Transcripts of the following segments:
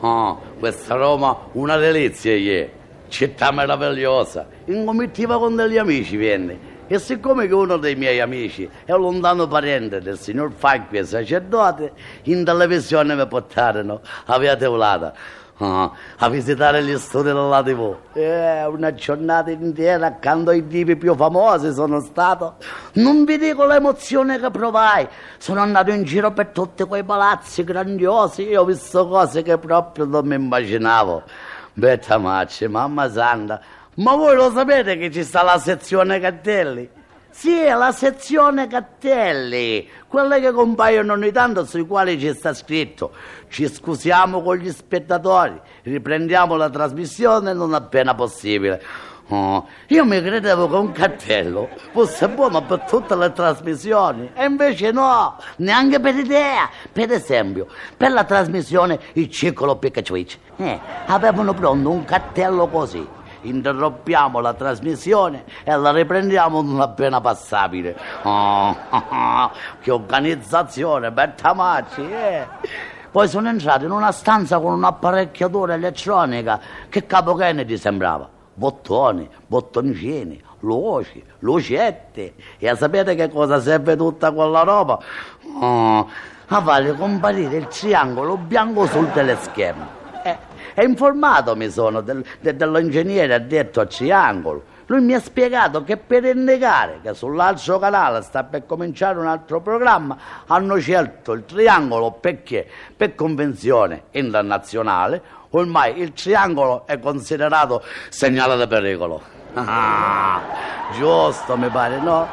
oh, questa Roma una delizia è, città meravigliosa, in comitiva con degli amici venne. E siccome che uno dei miei amici è un lontano parente del signor Facchia, sacerdote, in televisione mi portarono. A Via Teulata visitare gli studi della TV. Eh, una giornata intera accanto ai tipi più famosi sono stato. Non vi dico l'emozione che provai. Sono andato in giro per tutti quei palazzi grandiosi e ho visto cose che proprio non mi immaginavo. Betta Macci, mamma santa, ma voi lo sapete che ci sta la sezione cartelli? Sì, la sezione cartelli, quelle che compaiono ogni tanto sui quali ci sta scritto. Ci scusiamo con gli spettatori, riprendiamo la trasmissione non appena possibile. Oh, io mi credevo che un cartello fosse buono per tutte le trasmissioni e invece no, neanche per idea. Per esempio, per la trasmissione Il Circolo Pikachu, eh, avevano pronto un cartello così interrompiamo la trasmissione e la riprendiamo non appena passabile. Oh, che organizzazione, Bettamacci, eh. Poi sono entrato in una stanza con un'apparecchiatura elettronica. Che capo Kennedy sembrava? Bottoni, bottoncini, luci, lucette. E sapete che cosa serve tutta quella roba? Oh, a fare comparire il triangolo bianco sul teleschermo. E informato mi sono del, de, dell'ingegnere addetto al triangolo. Lui mi ha spiegato che per indicare che sull'altro canale sta per cominciare un altro programma hanno scelto il triangolo perché per convenzione internazionale ormai il triangolo è considerato segnale di pericolo. Ah, giusto mi pare, no?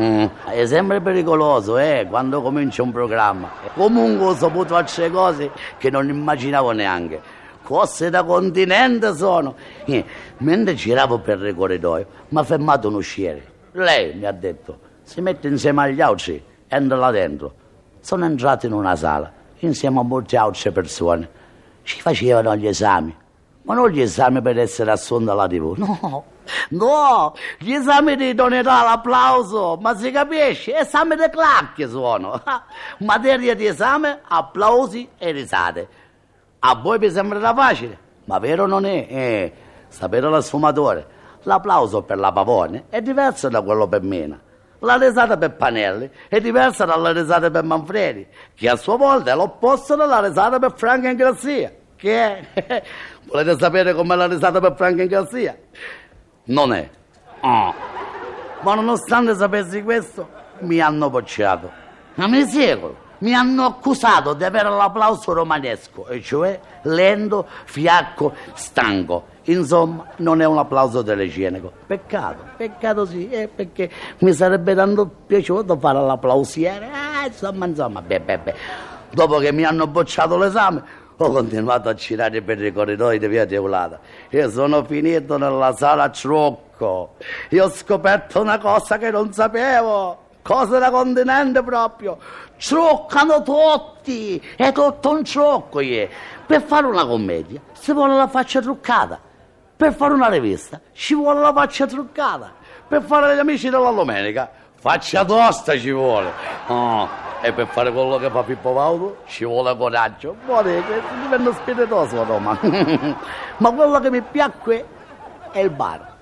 Mm, è sempre pericoloso, eh, quando comincia un programma. Comunque ho saputo altre cose che non immaginavo neanche cose da continente sono. Eh, mentre giravo per il corridoio, mi ha fermato un usciere. Lei mi ha detto, si mette insieme agli altri, entra là dentro. Sono entrato in una sala, insieme a molte altre persone. Ci facevano gli esami, ma non gli esami per essere assunti alla TV, no. No, gli esami di idoneità, l'applauso, ma si capisce, esami di clacchie sono. Materia di esame, applausi e risate. A voi vi sembrerà facile, ma vero non è. Eh, sapete la sfumatura? L'applauso per la Pavone è diverso da quello per Mina. La risata per Panelli è diversa dalla risata per Manfredi, che a sua volta è l'opposto della risata per Franco Ingrazia. Che è? Volete sapere com'è la risata per Franco Ingrazia? Non è. Oh. Ma nonostante sapessi questo, mi hanno bocciato. Ma mi seguono mi hanno accusato di avere l'applauso romanesco, e cioè lento, fiacco, stanco. Insomma, non è un applauso telegenico. Peccato, peccato sì, eh, perché mi sarebbe tanto piaciuto fare l'applausiere. Eh, insomma, insomma, beh, beh, beh. Dopo che mi hanno bocciato l'esame, ho continuato a girare per i corridoi di via Teulata e sono finito nella sala Trucco e ho scoperto una cosa che non sapevo cose da continente proprio. Truccano tutti, è tutto un trucco. Yeah. Per fare una commedia si vuole la faccia truccata, per fare una rivista ci vuole la faccia truccata, per fare gli amici della domenica faccia tosta ci vuole. Oh, e per fare quello che fa Pippo Paulo ci vuole coraggio. Che diventa spiritoso Roma. Ma quello che mi piacque è il bar.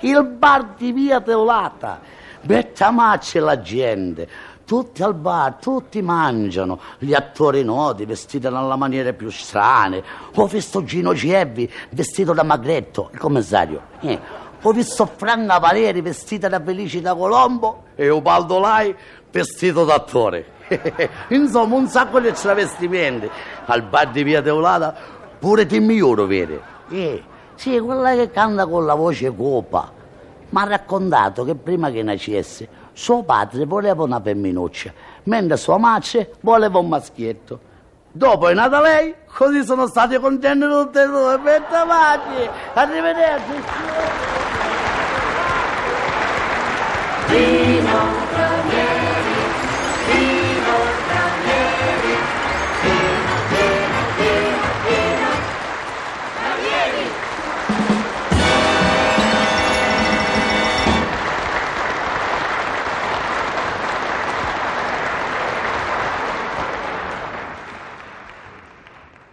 Il bar di via Teolata Bettamacci la gente, tutti al bar, tutti mangiano, gli attori noti vestiti nella maniera più strane. Ho visto Gino Cievi vestito da Magretto, il commissario. Eh. Ho visto Franca Valeri vestita da Felicita Colombo e Ubaldo Lai vestito da attore. Insomma, un sacco di travestimenti. Al bar di Via Teolata pure Timmy Oro, vede? Eh, sì, quella che canta con la voce copa mi ha raccontato che prima che nascesse suo padre voleva una femminuccia, mentre sua madre voleva un maschietto. Dopo è nata lei, così sono stati contenti tutti e due. Aspetta, Maggi. Arrivederci.